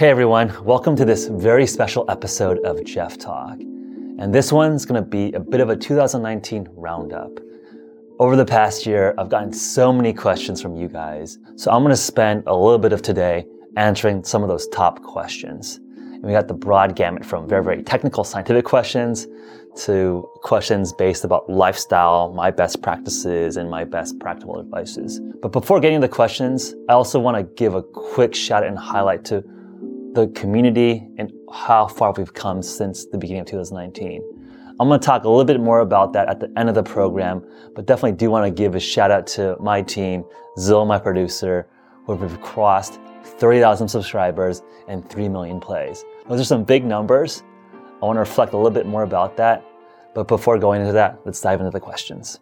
Hey everyone, welcome to this very special episode of Geoff Talk. And this one's gonna be a bit of a 2019 roundup. Over the past year, I've gotten so many questions from you guys, so I'm gonna spend a little bit of today answering some of those top questions. And we got the broad gamut from very, very technical scientific questions to questions based about lifestyle, my best practices, and my best practical advices. But before getting to the questions, I also want to give a quick shout out and highlight to the community and how far we've come since the beginning of 2019. I'm going to talk a little bit more about that at the end of the program, but definitely do want to give a shout out to my team, Zill, my producer, where we've crossed 30,000 subscribers and 3 million plays. Those are some big numbers. I want to reflect a little bit more about that. But before going into that, let's dive into the questions.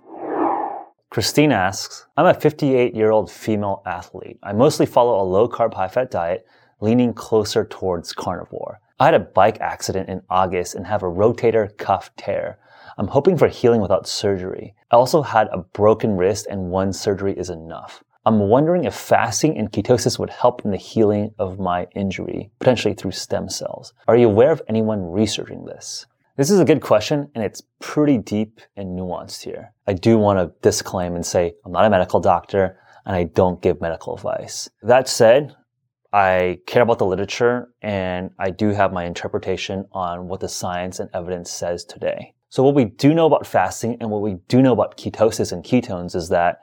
Christine asks, I'm a 58 year old female athlete. I mostly follow a low carb, high fat diet, leaning closer towards carnivore. I had a bike accident in August and have a rotator cuff tear. I'm hoping for healing without surgery. I also had a broken wrist and one surgery is enough. I'm wondering if fasting and ketosis would help in the healing of my injury, potentially through stem cells. Are you aware of anyone researching this? This is a good question and it's pretty deep and nuanced here. I do want to disclaim and say I'm not a medical doctor and I don't give medical advice. That said, I care about the literature and I do have my interpretation on what the science and evidence says today. So what we do know about fasting and what we do know about ketosis and ketones is that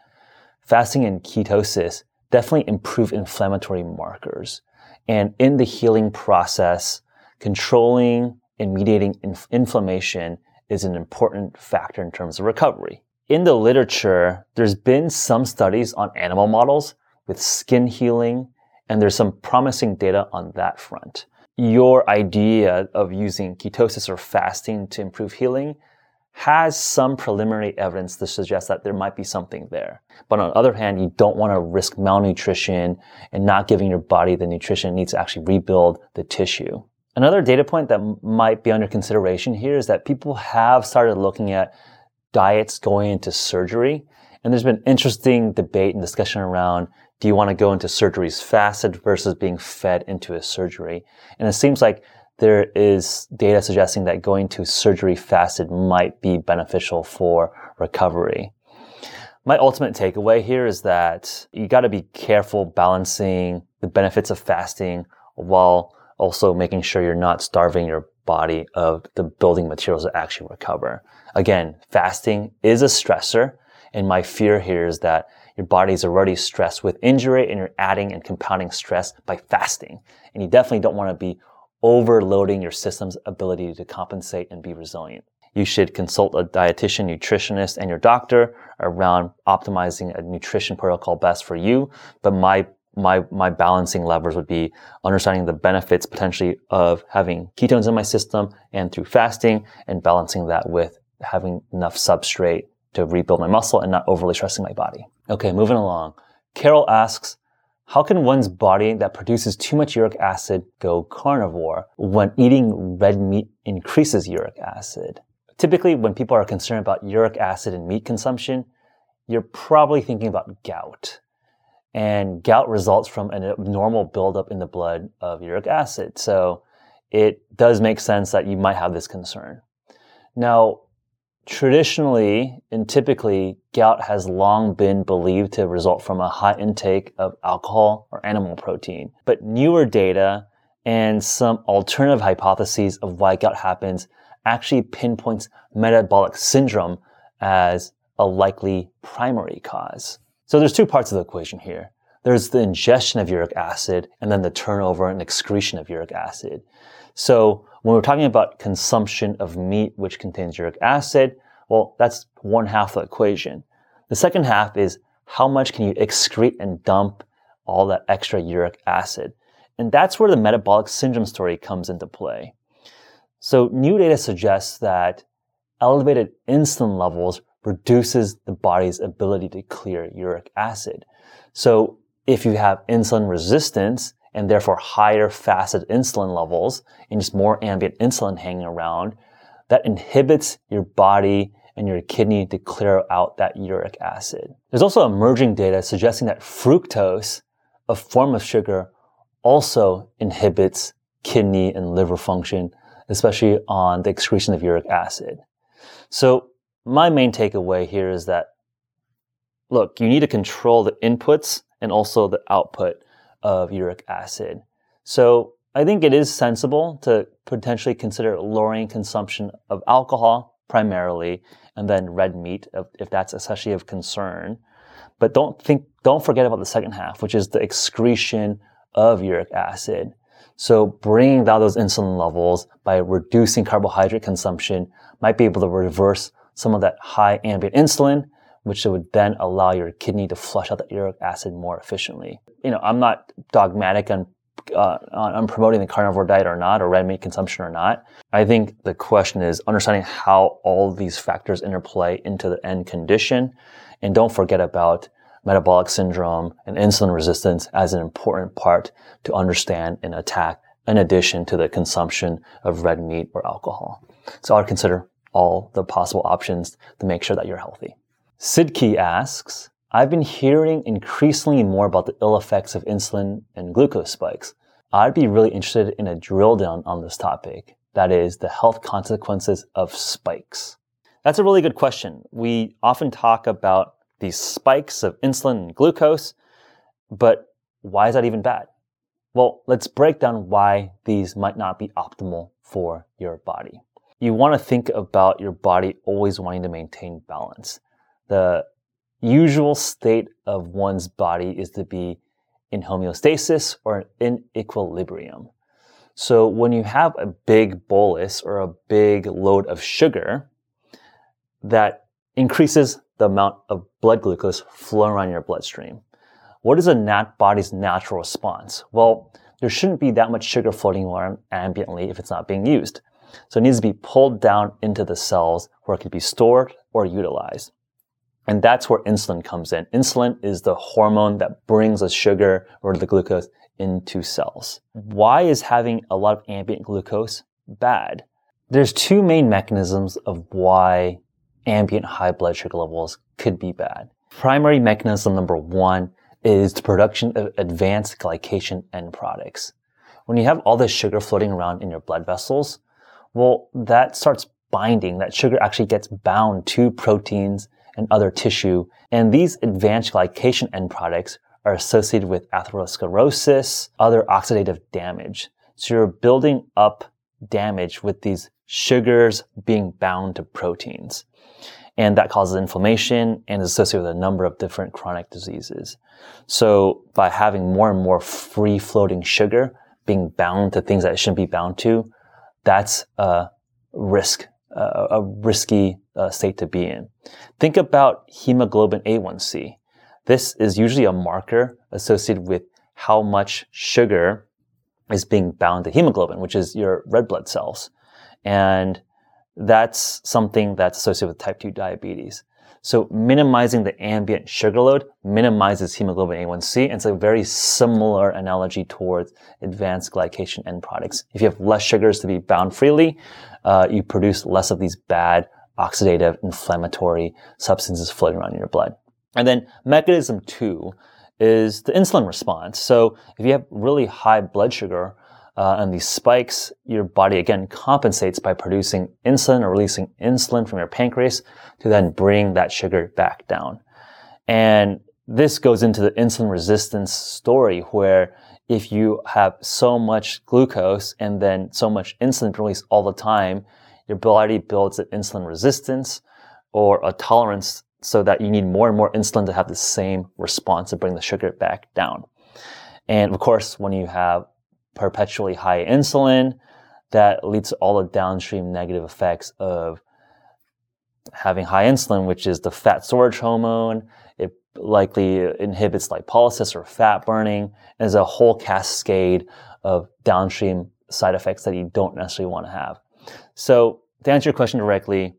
fasting and ketosis definitely improve inflammatory markers. And in the healing process, controlling and mediating inf- inflammation is an important factor in terms of recovery. In the literature, there's been some studies on animal models with skin healing, and there's some promising data on that front. Your idea of using ketosis or fasting to improve healing has some preliminary evidence to suggest that there might be something there. But on the other hand, you don't want to risk malnutrition and not giving your body the nutrition it needs to actually rebuild the tissue. Another data point that might be under consideration here is that people have started looking at diets going into surgery. And there's been interesting debate and discussion around do you want to go into surgeries fasted versus being fed into a surgery? And it seems like there is data suggesting that going to surgery fasted might be beneficial for recovery. My ultimate takeaway here is that you got to be careful balancing the benefits of fasting while also making sure you're not starving your body of the building materials to actually recover. Again, fasting is a stressor. And my fear here is that your body is already stressed with injury and you're adding and compounding stress by fasting. And you definitely don't want to be overloading your system's ability to compensate and be resilient. You should consult a dietitian, nutritionist, and your doctor around optimizing a nutrition protocol best for you. But my my my balancing levers would be understanding the benefits potentially of having ketones in my system and through fasting and balancing that with having enough substrate to rebuild my muscle and not overly stressing my body. Okay, moving along. Carol asks, how can one's body that produces too much uric acid go carnivore when eating red meat increases uric acid? Typically, when people are concerned about uric acid and meat consumption, you're probably thinking about gout. And gout results from an abnormal buildup in the blood of uric acid. So it does make sense that you might have this concern. Now, Traditionally and typically, gout has long been believed to result from a high intake of alcohol or animal protein. But newer data and some alternative hypotheses of why gout happens actually pinpoints metabolic syndrome as a likely primary cause. So there's two parts of the equation here. There's the ingestion of uric acid and then the turnover and excretion of uric acid. So when we're talking about consumption of meat, which contains uric acid, well, that's one half of the equation. The second half is how much can you excrete and dump all that extra uric acid? And that's where the metabolic syndrome story comes into play. So new data suggests that elevated insulin levels reduces the body's ability to clear uric acid. So if you have insulin resistance and therefore higher fasted insulin levels and just more ambient insulin hanging around, that inhibits your body and your kidney to clear out that uric acid. There's also emerging data suggesting that fructose, a form of sugar, also inhibits kidney and liver function, especially on the excretion of uric acid. So my main takeaway here is that, look, you need to control the inputs and also the output of uric acid. So I think it is sensible to potentially consider lowering consumption of alcohol primarily, and then red meat if that's especially of concern. But don't think, don't forget about the second half, which is the excretion of uric acid. So bringing down those insulin levels by reducing carbohydrate consumption might be able to reverse some of that high ambient insulin, which would then allow your kidney to flush out the uric acid more efficiently. You know, I'm not dogmatic on uh, on promoting the carnivore diet or not, or red meat consumption or not. I think the question is understanding how all these factors interplay into the end condition. And don't forget about metabolic syndrome and insulin resistance as an important part to understand and attack in addition to the consumption of red meat or alcohol. So I would consider all the possible options to make sure that you're healthy. Sidkey asks, I've been hearing increasingly more about the ill effects of insulin and glucose spikes. I'd be really interested in a drill down on this topic. That is the health consequences of spikes. That's a really good question. We often talk about these spikes of insulin and glucose, but why is that even bad? Well, let's break down why these might not be optimal for your body. You want to think about your body always wanting to maintain balance. The usual state of one's body is to be in homeostasis or in equilibrium. So when you have a big bolus or a big load of sugar, that increases the amount of blood glucose flowing around your bloodstream. What is a nat body's natural response? Well, there shouldn't be that much sugar floating around ambiently if it's not being used. So it needs to be pulled down into the cells where it can be stored or utilized. And that's where insulin comes in. Insulin is the hormone that brings the sugar or the glucose into cells. Why is having a lot of ambient glucose bad? There's two main mechanisms of why ambient high blood sugar levels could be bad. Primary mechanism number one is the production of advanced glycation end products. When you have all this sugar floating around in your blood vessels, well, that starts binding. That sugar actually gets bound to proteins and other tissue. And these advanced glycation end products are associated with atherosclerosis, other oxidative damage. So you're building up damage with these sugars being bound to proteins. And that causes inflammation and is associated with a number of different chronic diseases. So by having more and more free floating sugar being bound to things that it shouldn't be bound to, that's a risk, a risky uh, state to be in. Think about hemoglobin A1C. This is usually a marker associated with how much sugar is being bound to hemoglobin, which is your red blood cells. And that's something that's associated with type 2 diabetes. So minimizing the ambient sugar load minimizes hemoglobin A1C, and it's a very similar analogy towards advanced glycation end products. If you have less sugars to be bound freely, uh, you produce less of these bad oxidative inflammatory substances floating around in your blood. And then mechanism two is the insulin response. So if you have really high blood sugar, uh, and these spikes, your body again compensates by producing insulin or releasing insulin from your pancreas to then bring that sugar back down. And this goes into the insulin resistance story where if you have so much glucose and then so much insulin released all the time, your body builds an insulin resistance or a tolerance so that you need more and more insulin to have the same response to bring the sugar back down. And of course, when you have perpetually high insulin, that leads to all the downstream negative effects of having high insulin, which is the fat storage hormone. It likely inhibits lipolysis or fat burning. And There's a whole cascade of downstream side effects that you don't necessarily want to have. So to answer your question directly,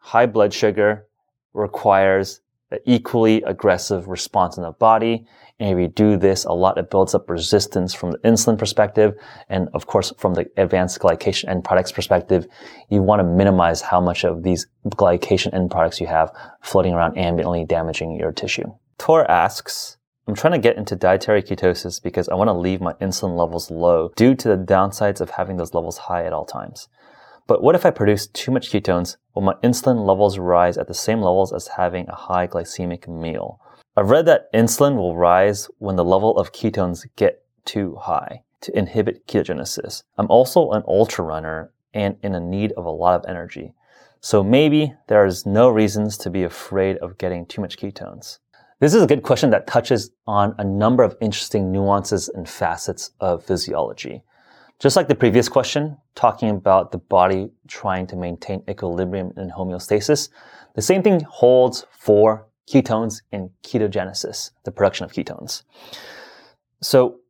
high blood sugar requires an equally aggressive response in the body. And if you do this a lot, it builds up resistance from the insulin perspective. And of course, from the advanced glycation end products perspective, you want to minimize how much of these glycation end products you have floating around ambiently damaging your tissue. Tor asks, I'm trying to get into dietary ketosis because I want to leave my insulin levels low due to the downsides of having those levels high at all times. But what if I produce too much ketones? Will my insulin levels rise at the same levels as having a high glycemic meal? I've read that insulin will rise when the level of ketones get too high to inhibit ketogenesis. I'm also an ultra runner and in a need of a lot of energy. So maybe there's no reasons to be afraid of getting too much ketones. This is a good question that touches on a number of interesting nuances and facets of physiology. Just like the previous question, talking about the body trying to maintain equilibrium and homeostasis, the same thing holds for ketones and ketogenesis, the production of ketones. So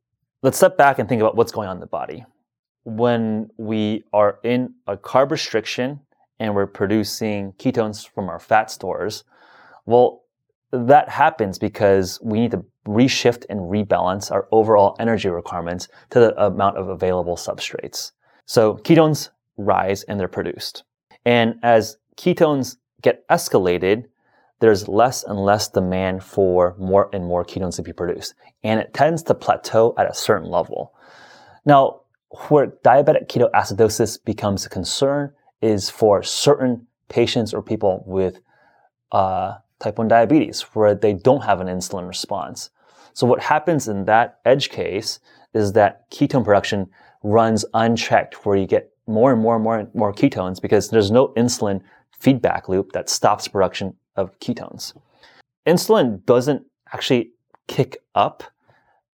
let's step back and think about what's going on in the body. When we are in a carb restriction and we're producing ketones from our fat stores, well, that happens because we need to reshift and rebalance our overall energy requirements to the amount of available substrates. So ketones rise and they're produced. And as ketones get escalated, there's less and less demand for more and more ketones to be produced. And it tends to plateau at a certain level. Now, where diabetic ketoacidosis becomes a concern is for certain patients or people with uh, type 1 diabetes, where they don't have an insulin response. So, what happens in that edge case is that ketone production runs unchecked, where you get more and more and more and more ketones because there's no insulin feedback loop that stops production of ketones. Insulin doesn't actually kick up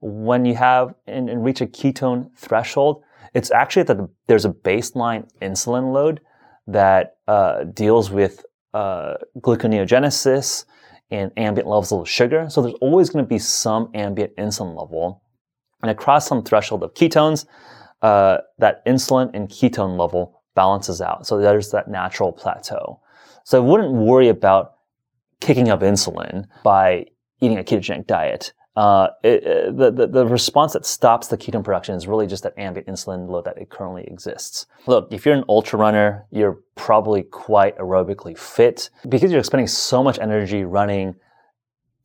when you have and, and reach a ketone threshold. It's actually that there's a baseline insulin load that uh, deals with uh, gluconeogenesis and ambient levels of sugar. So there's always going to be some ambient insulin level. And across some threshold of ketones, uh, that insulin and ketone level balances out. So there's that natural plateau. So I wouldn't worry about kicking up insulin by eating a ketogenic diet. Uh, it, it, the, the, the, response that stops the ketone production is really just that ambient insulin load that it currently exists. Look, if you're an ultra runner, you're probably quite aerobically fit because you're expending so much energy running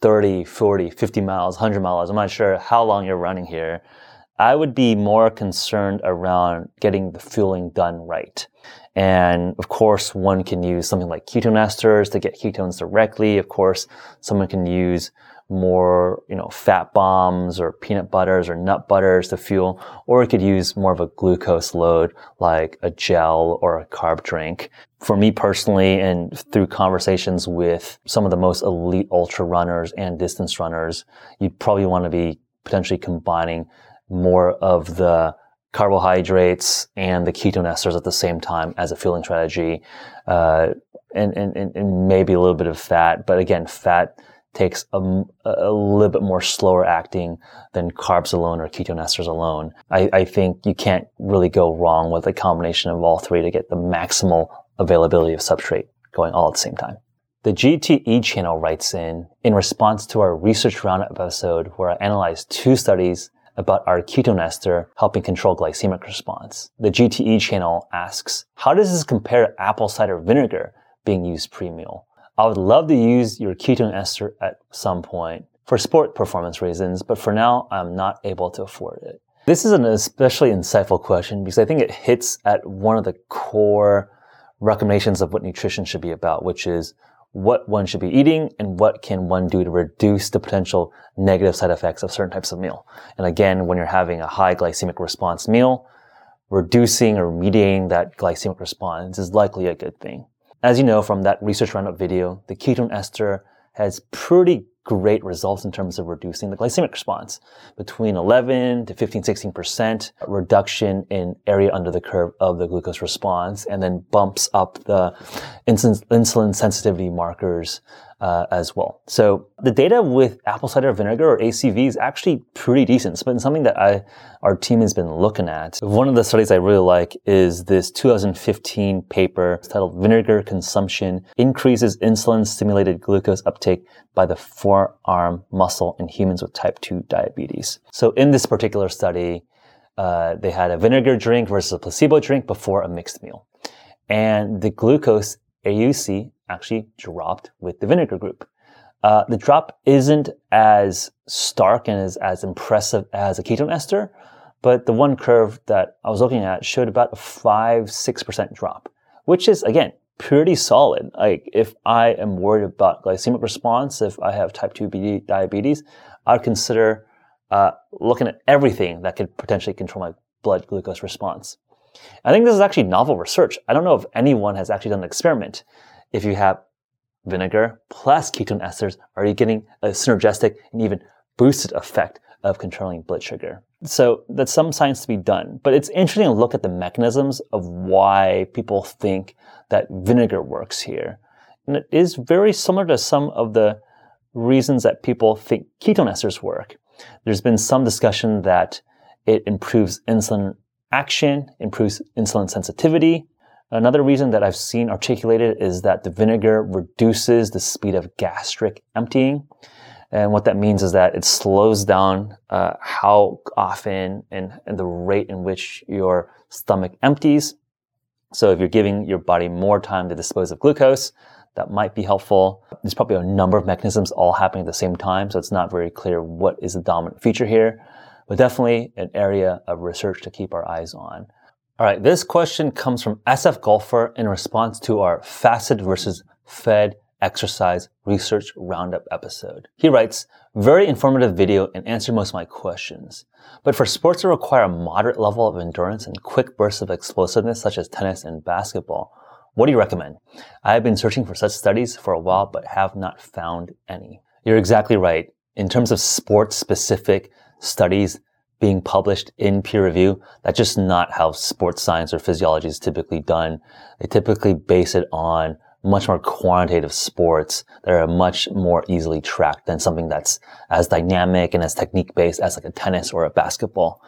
30, 40, 50 miles, 100 miles. I'm not sure how long you're running here. I would be more concerned around getting the fueling done right. And of course, one can use something like ketone esters to get ketones directly. Of course, someone can use more, you know, fat bombs or peanut butters or nut butters to fuel, or it could use more of a glucose load like a gel or a carb drink. For me personally, and through conversations with some of the most elite ultra runners and distance runners, you'd probably want to be potentially combining more of the carbohydrates and the ketone esters at the same time as a fueling strategy, uh, and, and, and maybe a little bit of fat. But again, fat takes a, a, little bit more slower acting than carbs alone or ketone esters alone. I, I think you can't really go wrong with a combination of all three to get the maximal availability of substrate going all at the same time. The GTE channel writes in, in response to our research roundup episode where I analyzed two studies about our ketone ester helping control glycemic response. The GTE channel asks, how does this compare to apple cider vinegar being used pre-meal? I would love to use your ketone ester at some point for sport performance reasons, but for now, I'm not able to afford it. This is an especially insightful question because I think it hits at one of the core recommendations of what nutrition should be about, which is what one should be eating and what can one do to reduce the potential negative side effects of certain types of meal. And again, when you're having a high glycemic response meal, reducing or mediating that glycemic response is likely a good thing. As you know from that research roundup video, the ketone ester has pretty great results in terms of reducing the glycemic response between 11 to 15, 16% reduction in area under the curve of the glucose response and then bumps up the insulin sensitivity markers uh, as well. So the data with apple cider vinegar or ACV is actually pretty decent. It's been something that I, our team has been looking at. One of the studies I really like is this 2015 paper titled Vinegar Consumption Increases Insulin Stimulated Glucose Uptake by the Forearm Muscle in Humans with Type 2 Diabetes. So in this particular study, uh, they had a vinegar drink versus a placebo drink before a mixed meal. And the glucose AUC actually dropped with the vinegar group. Uh, the drop isn't as stark and is as impressive as a ketone ester, but the one curve that I was looking at showed about a 5 6% drop, which is, again, pretty solid. Like, if I am worried about glycemic response, if I have type 2 diabetes, I'd consider uh, looking at everything that could potentially control my blood glucose response. I think this is actually novel research. I don't know if anyone has actually done an experiment. If you have vinegar plus ketone esters, are you getting a synergistic and even boosted effect of controlling blood sugar? So that's some science to be done. But it's interesting to look at the mechanisms of why people think that vinegar works here. And it is very similar to some of the reasons that people think ketone esters work. There's been some discussion that it improves insulin action, improves insulin sensitivity. Another reason that I've seen articulated is that the vinegar reduces the speed of gastric emptying. And what that means is that it slows down uh, how often and, and the rate in which your stomach empties. So if you're giving your body more time to dispose of glucose, that might be helpful. There's probably a number of mechanisms all happening at the same time, so it's not very clear what is the dominant feature here, but definitely an area of research to keep our eyes on. All right, this question comes from SF Golfer in response to our fasted versus fed exercise research roundup episode. He writes, very informative video and answered most of my questions. But for sports that require a moderate level of endurance and quick bursts of explosiveness, such as tennis and basketball, what do you recommend? I have been searching for such studies for a while, but have not found any. You're exactly right. In terms of sports specific studies being published in peer review, that's just not how sports science or physiology is typically done. They typically base it on much more quantitative sports that are much more easily tracked than something that's as dynamic and as technique based as like a tennis or a basketball.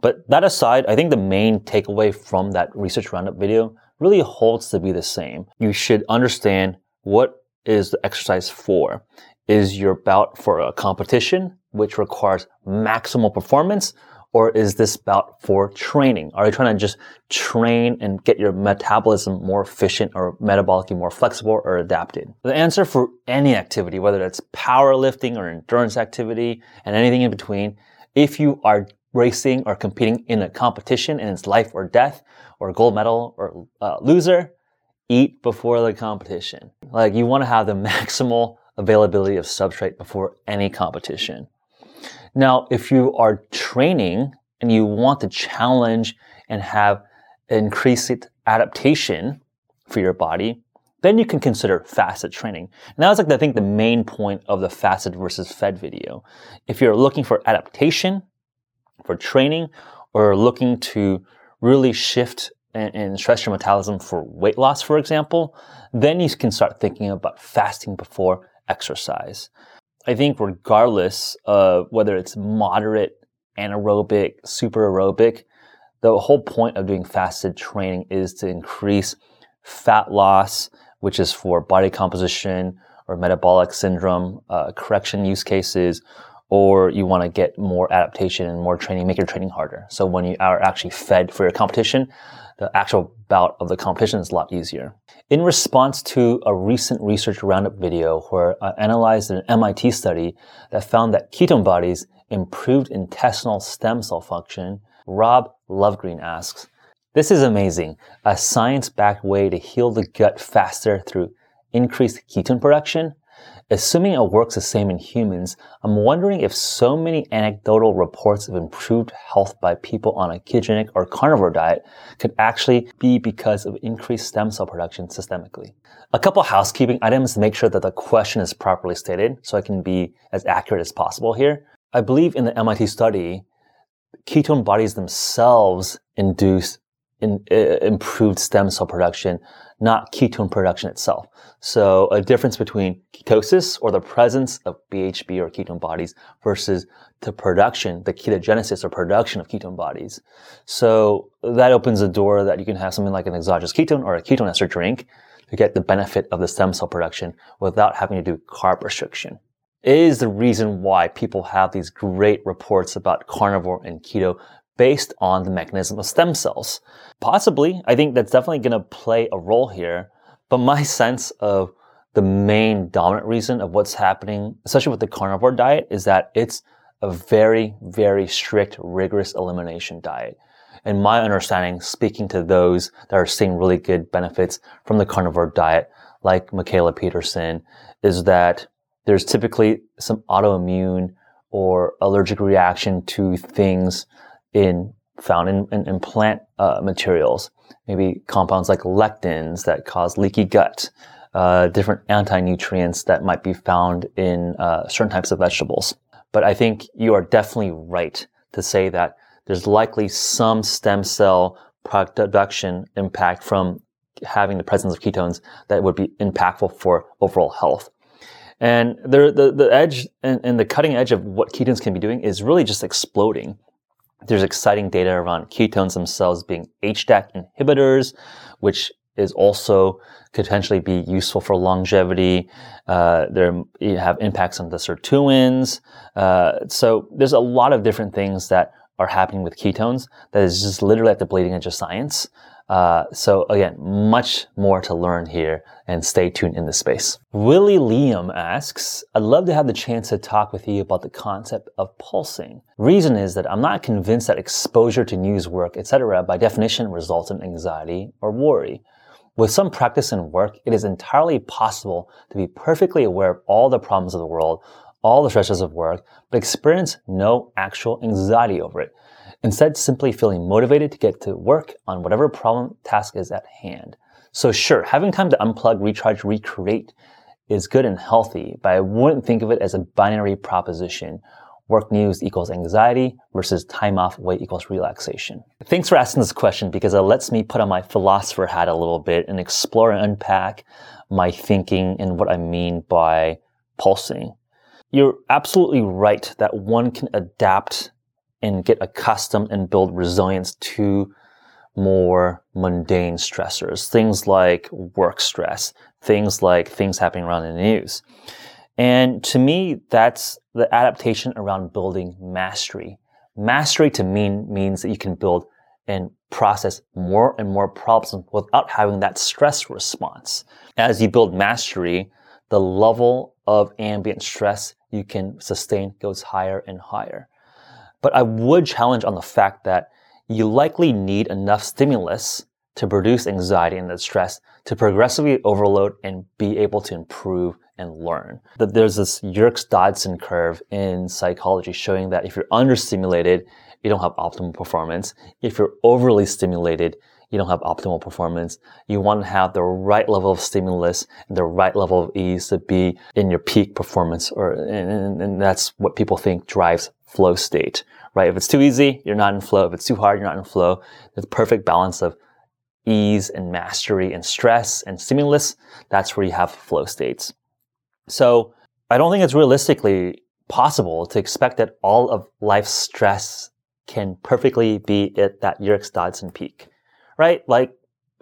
But that aside, I think the main takeaway from that research roundup video really holds to be the same. You should understand what is the exercise for. Is your bout for a competition, which requires maximal performance, or is this bout for training? Are you trying to just train and get your metabolism more efficient or metabolically more flexible or adapted? The answer for any activity, whether that's powerlifting or endurance activity and anything in between, if you are racing or competing in a competition and it's life or death or gold medal or uh, loser, eat before the competition. Like you want to have the maximal availability of substrate before any competition. Now, if you are training and you want to challenge and have increased adaptation for your body, then you can consider fasted training. And that was like, I think, the main point of the fasted versus fed video. If you're looking for adaptation, for training or looking to really shift and, and stress your metabolism for weight loss, for example, then you can start thinking about fasting before exercise. I think regardless of whether it's moderate, anaerobic, super aerobic, the whole point of doing fasted training is to increase fat loss, which is for body composition or metabolic syndrome uh, correction use cases, or you want to get more adaptation and more training, make your training harder. So when you are actually fed for your competition, the actual bout of the competition is a lot easier. In response to a recent research roundup video where uh, I analyzed an MIT study that found that ketone bodies improved intestinal stem cell function, Rob Lovegreen asks, this is amazing. A science-backed way to heal the gut faster through increased ketone production Assuming it works the same in humans, I'm wondering if so many anecdotal reports of improved health by people on a ketogenic or carnivore diet could actually be because of increased stem cell production systemically. A couple housekeeping items to make sure that the question is properly stated so I can be as accurate as possible here. I believe in the MIT study, ketone bodies themselves induce in, uh, improved stem cell production, not ketone production itself. So a difference between ketosis or the presence of BHB or ketone bodies versus the production, the ketogenesis or production of ketone bodies. So that opens a door that you can have something like an exogenous ketone or a ketone ester drink to get the benefit of the stem cell production without having to do carb restriction. It is the reason why people have these great reports about carnivore and keto based on the mechanism of stem cells. Possibly, I think that's definitely going to play a role here. But my sense of the main dominant reason of what's happening, especially with the carnivore diet, is that it's a very, very strict, rigorous elimination diet. And my understanding, speaking to those that are seeing really good benefits from the carnivore diet, like Mikhaila Peterson, is that there's typically some autoimmune or allergic reaction to things in found in, in, in plant uh, materials, maybe compounds like lectins that cause leaky gut, uh, different anti-nutrients that might be found in uh, certain types of vegetables. But I think you are definitely right to say that there's likely some stem cell production impact from having the presence of ketones that would be impactful for overall health. And the, the, the edge and, and the cutting edge of what ketones can be doing is really just exploding. There's exciting data around ketones themselves being HDAC inhibitors, which is also potentially be useful for longevity. Uh, there you have impacts on the sirtuins. Uh, so there's a lot of different things that are happening with ketones that is just literally at the bleeding edge of science. Uh, so again, much more to learn here and stay tuned in this space. Willie Liam asks, I'd love to have the chance to talk with you about the concept of pulsing. Reason is that I'm not convinced that exposure to news work, etc., by definition results in anxiety or worry. With some practice and work, it is entirely possible to be perfectly aware of all the problems of the world, all the stresses of work, but experience no actual anxiety over it. Instead, simply feeling motivated to get to work on whatever problem task is at hand. So sure, having time to unplug, recharge, recreate is good and healthy, but I wouldn't think of it as a binary proposition work news equals anxiety versus time off weight equals relaxation? Thanks for asking this question because it lets me put on my philosopher hat a little bit and explore and unpack my thinking and what I mean by pulsing. You're absolutely right that one can adapt and get accustomed and build resilience to more mundane stressors, things like work stress, things like things happening around in the news. And to me, that's the adaptation around building mastery. Mastery to me means that you can build and process more and more problems without having that stress response. As you build mastery, the level of ambient stress you can sustain goes higher and higher. But I would challenge on the fact that you likely need enough stimulus to produce anxiety and stress to progressively overload and be able to improve and learn. That there's this Yerkes-Dodson curve in psychology showing that if you're understimulated, you don't have optimal performance. If you're overly stimulated, you don't have optimal performance. You want to have the right level of stimulus and the right level of ease to be in your peak performance, or and, and that's what people think drives flow state. Right? If it's too easy, you're not in flow. If it's too hard, you're not in flow. A perfect balance of ease and mastery and stress and stimulus. That's where you have flow states. So I don't think it's realistically possible to expect that all of life's stress can perfectly be at that Yerkes Dodson peak, right? Like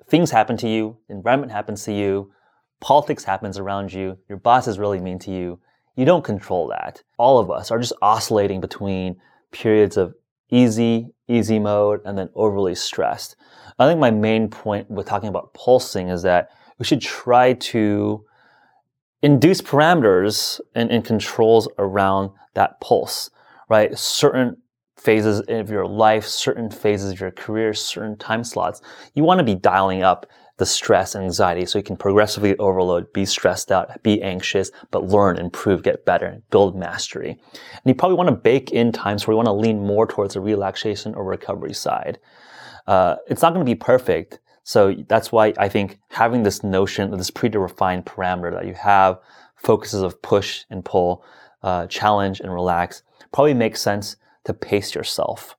things happen to you, environment happens to you, politics happens around you, your boss is really mean to you. You don't control that. All of us are just oscillating between periods of easy, easy mode and then overly stressed. I think my main point with talking about pulsing is that we should try to induce parameters and, and controls around that pulse, right? Certain phases of your life, certain phases of your career, certain time slots. You want to be dialing up the stress and anxiety so you can progressively overload, be stressed out, be anxious, but learn, improve, get better, build mastery. And you probably want to bake in times where you want to lean more towards the relaxation or recovery side. Uh, it's not going to be perfect, so that's why I think having this notion, of this predefined parameter that you have, focuses of push and pull, uh, challenge and relax, probably makes sense to pace yourself.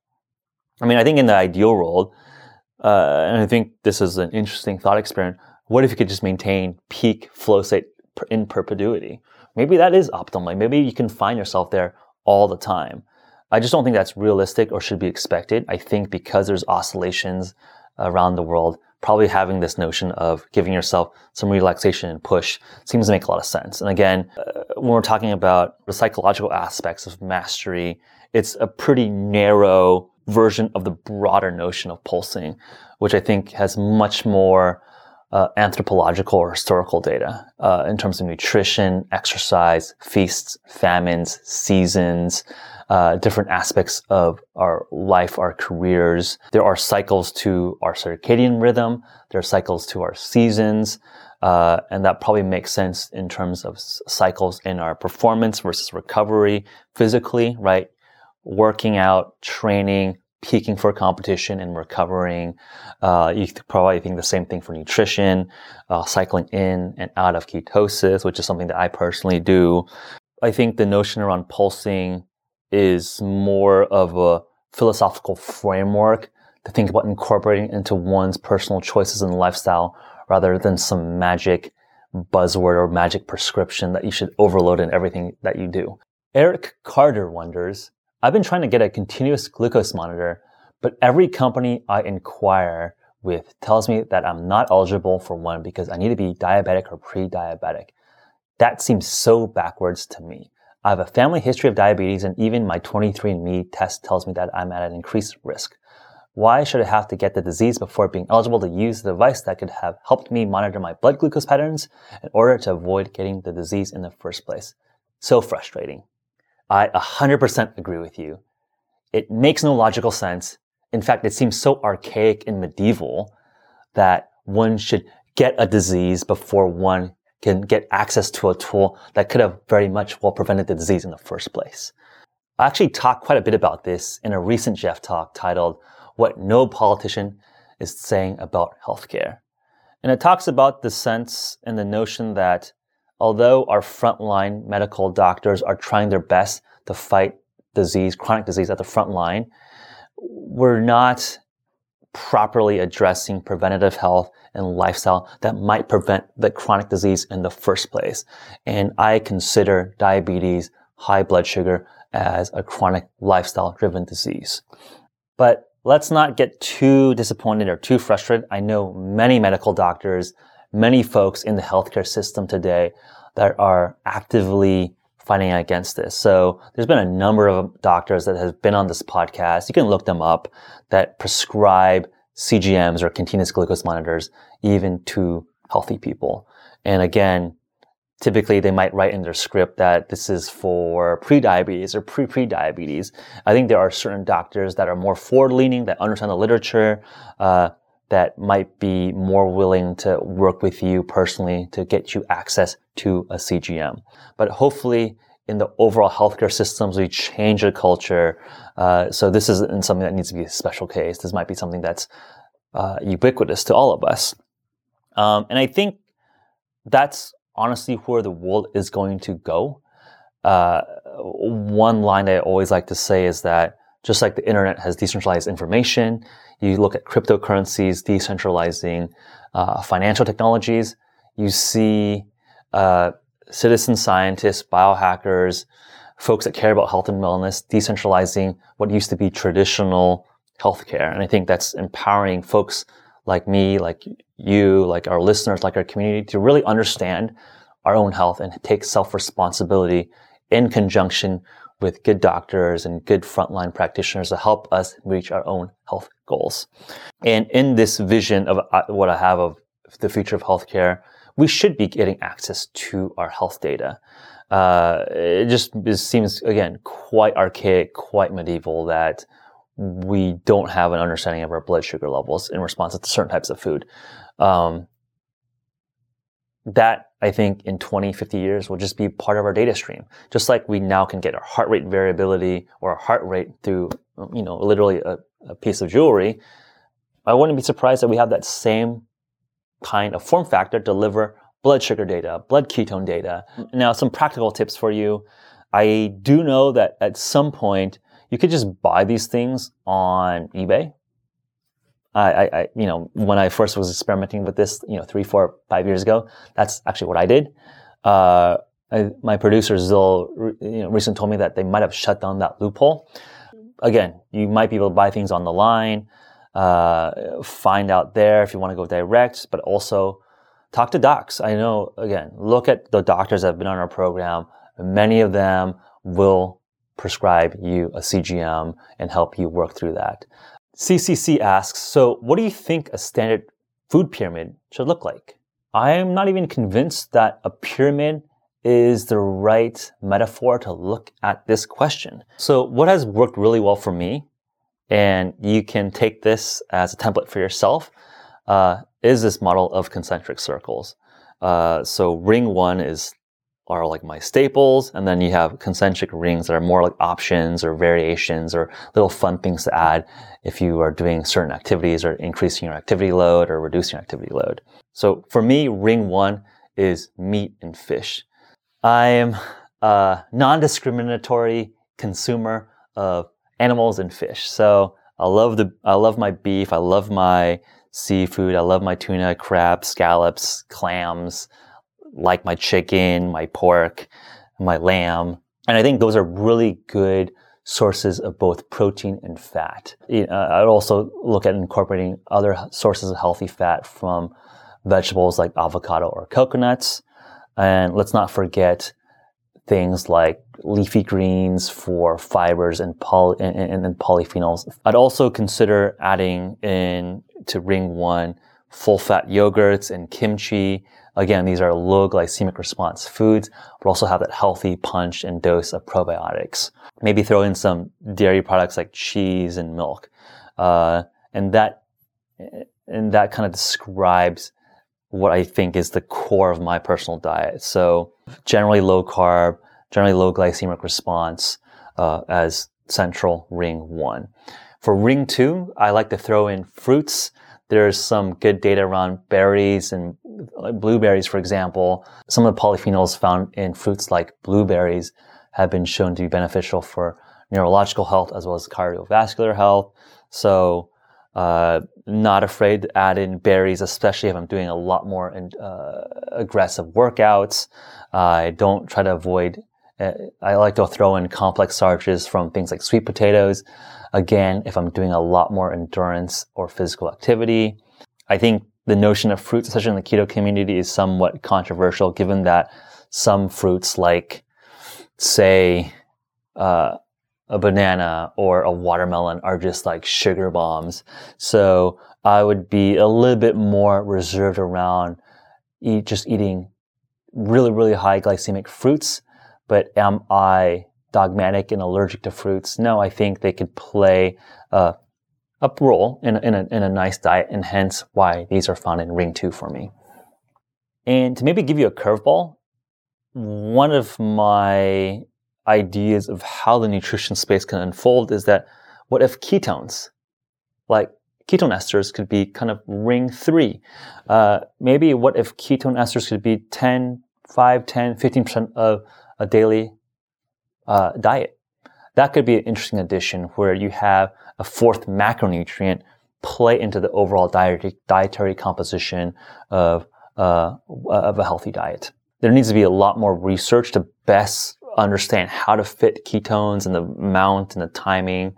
I mean, I think in the ideal world, uh, and I think this is an interesting thought experiment. What if you could just maintain peak flow state in perpetuity? Maybe that is optimal. Maybe you can find yourself there all the time. I just don't think that's realistic or should be expected. I think because there's oscillations around the world, probably having this notion of giving yourself some relaxation and push seems to make a lot of sense. And again, uh, when we're talking about the psychological aspects of mastery, it's a pretty narrow version of the broader notion of pulsing, which I think has much more uh, anthropological or historical data uh, in terms of nutrition, exercise, feasts, famines, seasons, uh, different aspects of our life, our careers. There are cycles to our circadian rhythm. There are cycles to our seasons. Uh, and that probably makes sense in terms of cycles in our performance versus recovery physically, right? Working out, training, peaking for competition and recovering. Uh, you probably think the same thing for nutrition, uh, cycling in and out of ketosis, which is something that I personally do. I think the notion around pulsing is more of a philosophical framework to think about incorporating into one's personal choices and lifestyle rather than some magic buzzword or magic prescription that you should overload in everything that you do. Eric Carter wonders, I've been trying to get a continuous glucose monitor, but every company I inquire with tells me that I'm not eligible for one because I need to be diabetic or pre-diabetic. That seems so backwards to me. I have a family history of diabetes and even my 23andMe test tells me that I'm at an increased risk. Why should I have to get the disease before being eligible to use the device that could have helped me monitor my blood glucose patterns in order to avoid getting the disease in the first place? So frustrating. I 100% agree with you. It makes no logical sense. In fact, it seems so archaic and medieval that one should get a disease before one can get access to a tool that could have very much well prevented the disease in the first place. I actually talked quite a bit about this in a recent Geoff talk titled What No Politician is Saying About Healthcare. And it talks about the sense and the notion that although our frontline medical doctors are trying their best to fight disease, chronic disease at the front line, we're not properly addressing preventative health and lifestyle that might prevent the chronic disease in the first place. And I consider diabetes, high blood sugar as a chronic lifestyle driven disease. But let's not get too disappointed or too frustrated. I know many medical doctors many folks in the healthcare system today that are actively fighting against this. So there's been a number of doctors that have been on this podcast. You can look them up that prescribe CGMs or continuous glucose monitors even to healthy people. And again, typically they might write in their script that this is for pre-diabetes or pre-pre-diabetes. I think there are certain doctors that are more forward-leaning, that understand the literature, uh, that might be more willing to work with you personally to get you access to a CGM. But hopefully, in the overall healthcare systems, we change the culture. Uh, so this isn't something that needs to be a special case. This might be something that's uh, ubiquitous to all of us. Um, and I think that's honestly where the world is going to go. Uh, one line that I always like to say is that just like the internet has decentralized information, you look at cryptocurrencies decentralizing uh, financial technologies. You see uh, citizen scientists, biohackers, folks that care about health and wellness decentralizing what used to be traditional healthcare. And I think that's empowering folks like me, like you, like our listeners, like our community to really understand our own health and take self responsibility in conjunction with good doctors and good frontline practitioners to help us reach our own health goals. And in this vision of uh, what I have of the future of healthcare, we should be getting access to our health data. Uh, it just it seems, again, quite archaic, quite medieval that we don't have an understanding of our blood sugar levels in response to certain types of food. Um, that I think in 20, 50 years will just be part of our data stream. Just like we now can get our heart rate variability or our heart rate through, you know, literally a, a piece of jewelry. I wouldn't be surprised that we have that same kind of form factor deliver blood sugar data, blood ketone data. Now, some practical tips for you. I do know that at some point you could just buy these things on eBay I, I, you know, when I first was experimenting with this, you know, three, four, five years ago, that's actually what I did. Uh, I, my producer Zil, you know, recently told me that they might have shut down that loophole. Again, you might be able to buy things on the line, uh, find out there if you want to go direct, but also talk to docs. I know, again, look at the doctors that have been on our program. Many of them will prescribe you a CGM and help you work through that. CCC asks, so what do you think a standard food pyramid should look like. I am not even convinced that a pyramid is the right metaphor to look at this question. So what has worked really well for me, and you can take this as a template for yourself, uh, is this model of concentric circles. Uh, so ring one is are like my staples, and then you have concentric rings that are more like options or variations or little fun things to add if you are doing certain activities or increasing your activity load or reducing your activity load. So for me, ring one is meat and fish. I am a non-discriminatory consumer of animals and fish. So I love the I love my beef. I love my seafood. I love my tuna, crab, scallops, clams, like my chicken, my pork, my lamb. And I think those are really good sources of both protein and fat. Uh, I'd also look at incorporating other sources of healthy fat from vegetables like avocado or coconuts. And let's not forget things like leafy greens for fibers and, poly- and, and, and polyphenols. I'd also consider adding in to ring one full fat yogurts and kimchi. Again, these are low glycemic response foods, but also have that healthy punch and dose of probiotics. Maybe throw in some dairy products like cheese and milk. Uh, and that, and that kind of describes what I think is the core of my personal diet. So generally low carb, generally low glycemic response, uh, as central ring one. For ring two, I like to throw in fruits. There's some good data around berries and blueberries, for example. Some of the polyphenols found in fruits like blueberries have been shown to be beneficial for neurological health as well as cardiovascular health. So, uh, not afraid to add in berries, especially if I'm doing a lot more uh, aggressive workouts. I don't try to avoid I like to throw in complex starches from things like sweet potatoes. Again, if I'm doing a lot more endurance or physical activity. I think the notion of fruits, especially in the keto community, is somewhat controversial given that some fruits like, say, uh, a banana or a watermelon are just like sugar bombs. So I would be a little bit more reserved around eat, just eating really, really high glycemic fruits but am I dogmatic and allergic to fruits? No, I think they could play uh, a role in a, in, a, in a nice diet, and hence why these are found in ring two for me. And to maybe give you a curveball, one of my ideas of how the nutrition space can unfold is that what if ketones, like ketone esters, could be kind of ring three? Uh, maybe what if ketone esters could be 10, 5, 10, 15% of a daily uh, diet. That could be an interesting addition where you have a fourth macronutrient play into the overall dietary, dietary composition of, uh, of a healthy diet. There needs to be a lot more research to best understand how to fit ketones and the amount and the timing.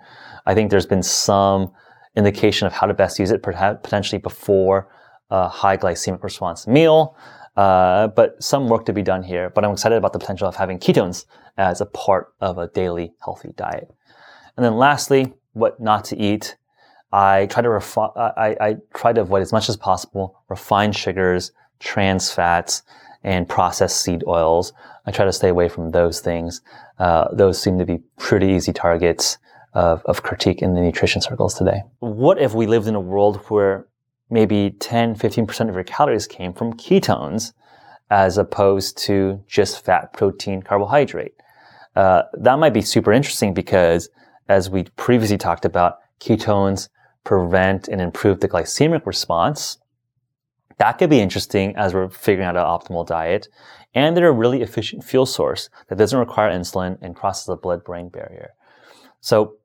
I think there's been some indication of how to best use it, potentially before a high glycemic response meal. Uh, but some work to be done here. But I'm excited about the potential of having ketones as a part of a daily healthy diet. And then lastly, what not to eat. I try to I, I try to avoid as much as possible refined sugars, trans fats, and processed seed oils. I try to stay away from those things. Uh, those seem to be pretty easy targets of, of critique in the nutrition circles today. What if we lived in a world where maybe 10, 15% of your calories came from ketones as opposed to just fat, protein, carbohydrate. Uh, that might be super interesting because as we previously talked about, ketones prevent and improve the glycemic response. That could be interesting as we're figuring out an optimal diet. And they're a really efficient fuel source that doesn't require insulin and crosses the blood brain barrier. So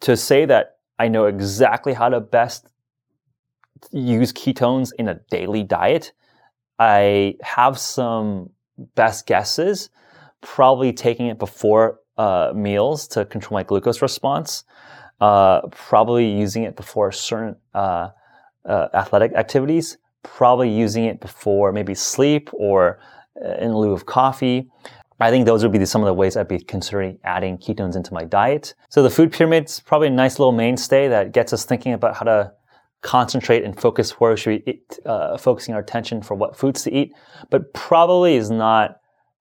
to say that I know exactly how to best use ketones in a daily diet. I have some best guesses, probably taking it before uh, meals to control my glucose response, uh, probably using it before certain uh, uh athletic activities, probably using it before maybe sleep or uh, in lieu of coffee. I think those would be some of the ways I'd be considering adding ketones into my diet. So the food pyramid's probably a nice little mainstay that gets us thinking about how to concentrate and focus where we should be eat, uh, focusing our attention for what foods to eat, but probably is not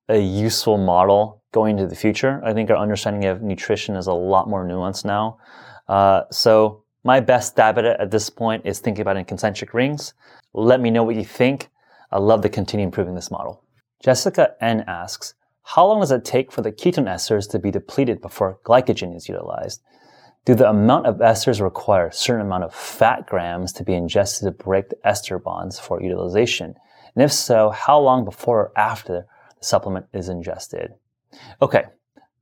a useful model going into the future. I think our understanding of nutrition is a lot more nuanced now. Uh, so my best stab at it at this point is thinking about in concentric rings. Let me know what you think. I'd love to continue improving this model. Jessica N asks, how long does it take for the ketone esters to be depleted before glycogen is utilized? Do the amount of esters require a certain amount of fat grams to be ingested to break the ester bonds for utilization? And if so, how long before or after the supplement is ingested? Okay,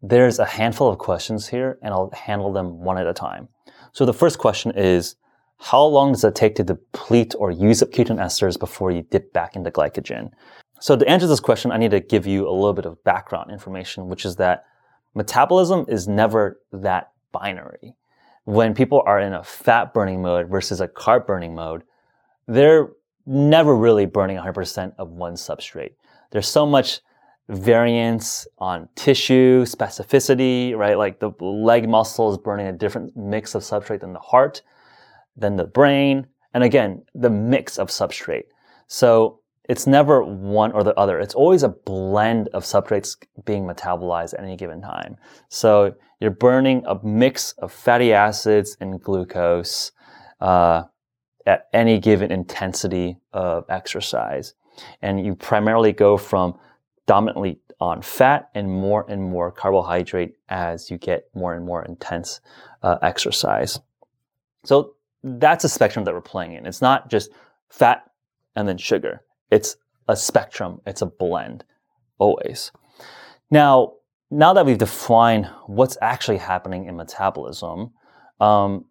there's a handful of questions here, and I'll handle them one at a time. So the first question is, how long does it take to deplete or use up ketone esters before you dip back into glycogen? So to answer this question, I need to give you a little bit of background information, which is that metabolism is never that binary. When people are in a fat burning mode versus a carb burning mode, they're never really burning 100% of one substrate. There's so much variance on tissue, specificity, right? Like the leg muscle is burning a different mix of substrate than the heart, than the brain, and again, the mix of substrate. So it's never one or the other. It's always a blend of substrates being metabolized at any given time. So you're burning a mix of fatty acids and glucose uh, at any given intensity of exercise. And you primarily go from dominantly on fat and more and more carbohydrate as you get more and more intense uh, exercise. So that's a spectrum that we're playing in. It's not just fat and then sugar. It's a spectrum. It's a blend, always. Now, now that we've defined what's actually happening in metabolism, um,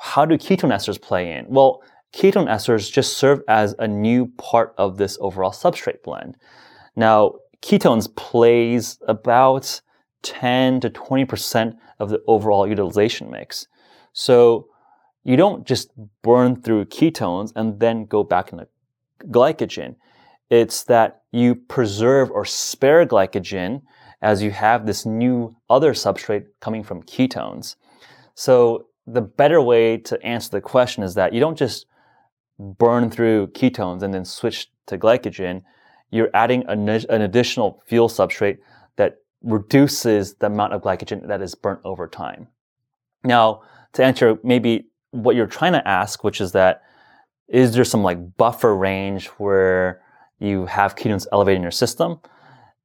how do ketone esters play in? Well, ketone esters just serve as a new part of this overall substrate blend. Now, ketones plays about 10 to 20% of the overall utilization mix. So you don't just burn through ketones and then go back into glycogen. It's that you preserve or spare glycogen as you have this new other substrate coming from ketones. So the better way to answer the question is that you don't just burn through ketones and then switch to glycogen. You're adding an, an additional fuel substrate that reduces the amount of glycogen that is burnt over time. Now, to answer maybe what you're trying to ask, which is that is there some like buffer range where you have ketones elevated in your system?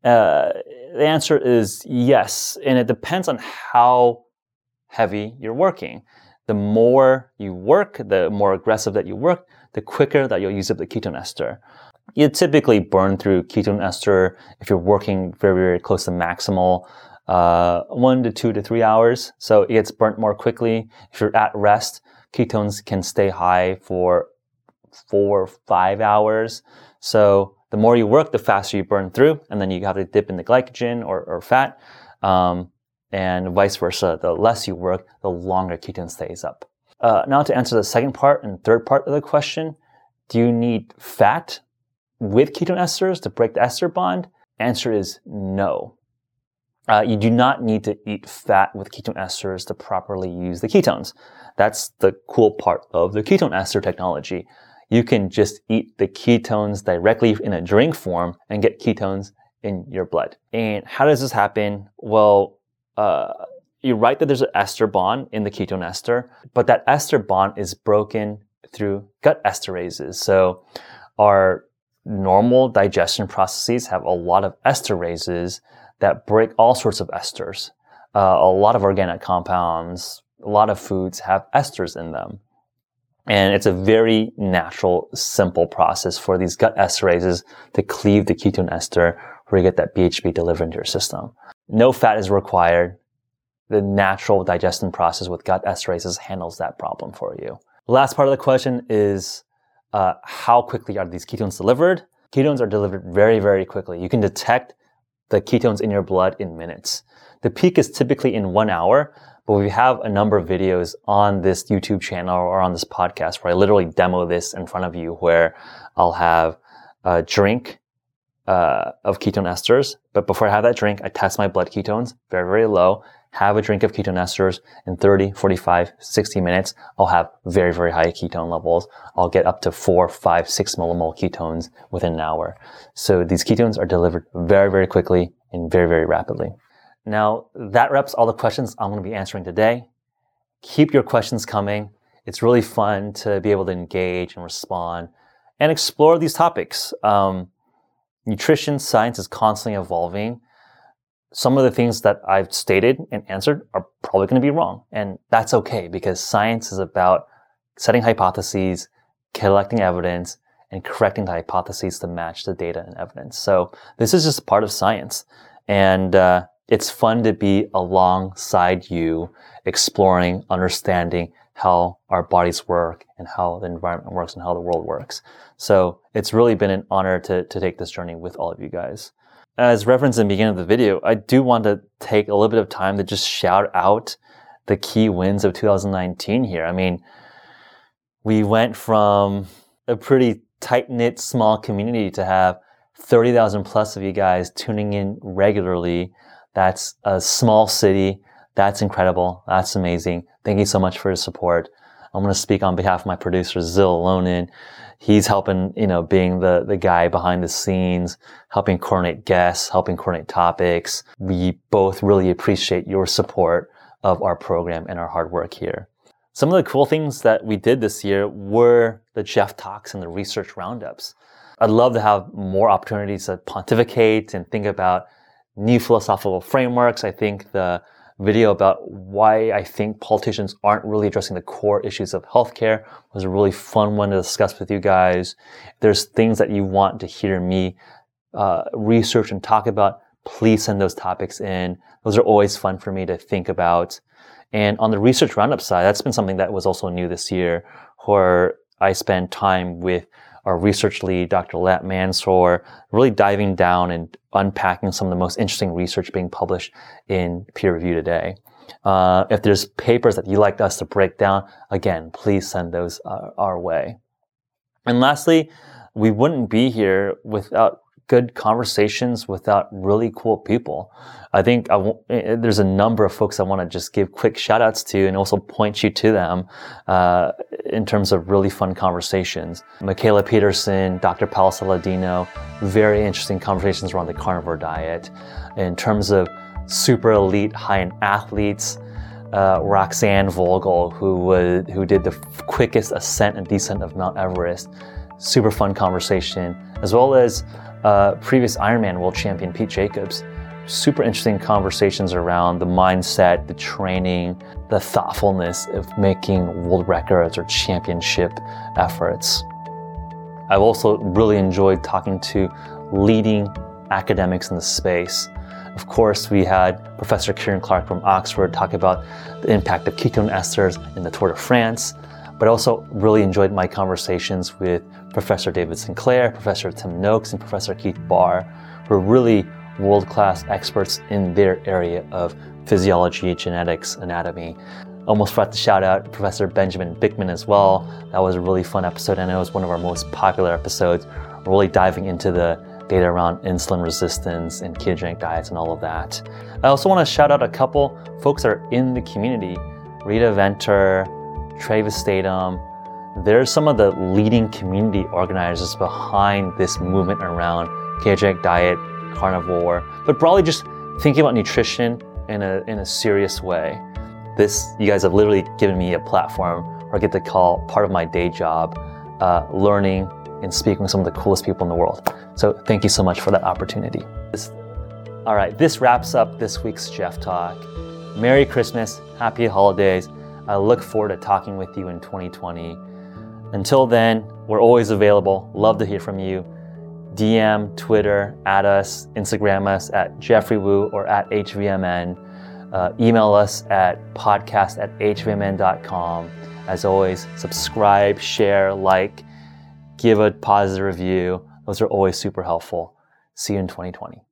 Uh, the answer is yes, and it depends on how heavy you're working. The more you work, the more aggressive that you work, the quicker that you'll use up the ketone ester. You typically burn through ketone ester if you're working very, very close to maximal, uh, one to two to three hours. So it gets burnt more quickly. If you're at rest, ketones can stay high for four, or five hours. So the more you work, the faster you burn through, and then you have to dip into glycogen or, or fat, um, and vice versa. The less you work, the longer ketone stays up. Uh, now to answer the second part and third part of the question, do you need fat with ketone esters to break the ester bond? Answer is no. Uh, you do not need to eat fat with ketone esters to properly use the ketones. That's the cool part of the ketone ester technology you can just eat the ketones directly in a drink form and get ketones in your blood. And how does this happen? Well, uh, you write that there's an ester bond in the ketone ester, but that ester bond is broken through gut esterases. So our normal digestion processes have a lot of esterases that break all sorts of esters. Uh, a lot of organic compounds, a lot of foods have esters in them. And it's a very natural, simple process for these gut esterases to cleave the ketone ester where you get that BHB delivered into your system. No fat is required. The natural digestion process with gut esterases handles that problem for you. Last part of the question is uh, how quickly are these ketones delivered? Ketones are delivered very, very quickly. You can detect the ketones in your blood in minutes. The peak is typically in one hour, but we have a number of videos on this YouTube channel or on this podcast where I literally demo this in front of you where I'll have a drink uh, of ketone esters. But before I have that drink, I test my blood ketones very, very low, have a drink of ketone esters in 30, 45, 60 minutes, I'll have very, very high ketone levels. I'll get up to four, five, six millimole ketones within an hour. So these ketones are delivered very, very quickly and very, very rapidly. Now, that wraps all the questions I'm going to be answering today. Keep your questions coming. It's really fun to be able to engage and respond and explore these topics. Um, nutrition science is constantly evolving. Some of the things that I've stated and answered are probably going to be wrong. And that's okay because science is about setting hypotheses, collecting evidence, and correcting the hypotheses to match the data and evidence. So this is just part of science. And uh, it's fun to be alongside you, exploring, understanding how our bodies work and how the environment works and how the world works. So it's really been an honor to, to take this journey with all of you guys. As referenced in the beginning of the video, I do want to take a little bit of time to just shout out the key wins of 2019 here. I mean, we went from a pretty tight knit small community to have 30,000 plus of you guys tuning in regularly. That's a small city. That's incredible. That's amazing. Thank you so much for your support. I'm going to speak on behalf of my producer, Zil Lonin. He's helping, you know, being the, the guy behind the scenes, helping coordinate guests, helping coordinate topics. We both really appreciate your support of our program and our hard work here. Some of the cool things that we did this year were the Geoff Talks and the research roundups. I'd love to have more opportunities to pontificate and think about new philosophical frameworks. I think the video about why I think politicians aren't really addressing the core issues of healthcare was a really fun one to discuss with you guys. There's things that you want to hear me uh, research and talk about, please send those topics in. Those are always fun for me to think about. And on the research roundup side, that's been something that was also new this year, where I spend time with our research lead, Dr. Latt Mansor, really diving down and unpacking some of the most interesting research being published in peer review today. Uh, if there's papers that you'd like us to break down, again, please send those uh, our way. And lastly, we wouldn't be here without good conversations without really cool people. I think I w- eh, there's a number of folks I want to just give quick shout outs to and also point you to them uh, in terms of really fun conversations. Mikhaila Peterson, Dr. Paolo Saladino, very interesting conversations around the carnivore diet. In terms of super elite high-end athletes, uh, Roxanne Vogel, who who did the quickest ascent and descent of Mount Everest. Super fun conversation, as well as uh, previous Ironman world champion Pete Jacobs. Super interesting conversations around the mindset, the training, the thoughtfulness of making world records or championship efforts. I've also really enjoyed talking to leading academics in the space. Of course, we had Professor Kieran Clarke from Oxford talk about the impact of ketone esters in the Tour de France but I also really enjoyed my conversations with Professor David Sinclair, Professor Tim Noakes, and Professor Keith Barr, who are really world-class experts in their area of physiology, genetics, anatomy. Almost forgot to shout out Professor Benjamin Bikman as well. That was a really fun episode, and it was one of our most popular episodes, really diving into the data around insulin resistance and ketogenic diets and all of that. I also want to shout out a couple folks that are in the community. Rita Venter, Travis Statham. They're some of the leading community organizers behind this movement around ketogenic diet, carnivore, but broadly just thinking about nutrition in a, in a serious way. This, you guys have literally given me a platform or get to call part of my day job uh, learning and speaking with some of the coolest people in the world. So thank you so much for that opportunity. This, all right, this wraps up this week's Geoff Talk. Merry Christmas, Happy Holidays. I look forward to talking with you in 2020. Until then, we're always available. Love to hear from you. DM, Twitter, at us, Instagram us at Geoffrey Woo or at HVMN. Uh, email us at podcast at hvmn.com. As always, subscribe, share, like, give a positive review. Those are always super helpful. See you in 2020.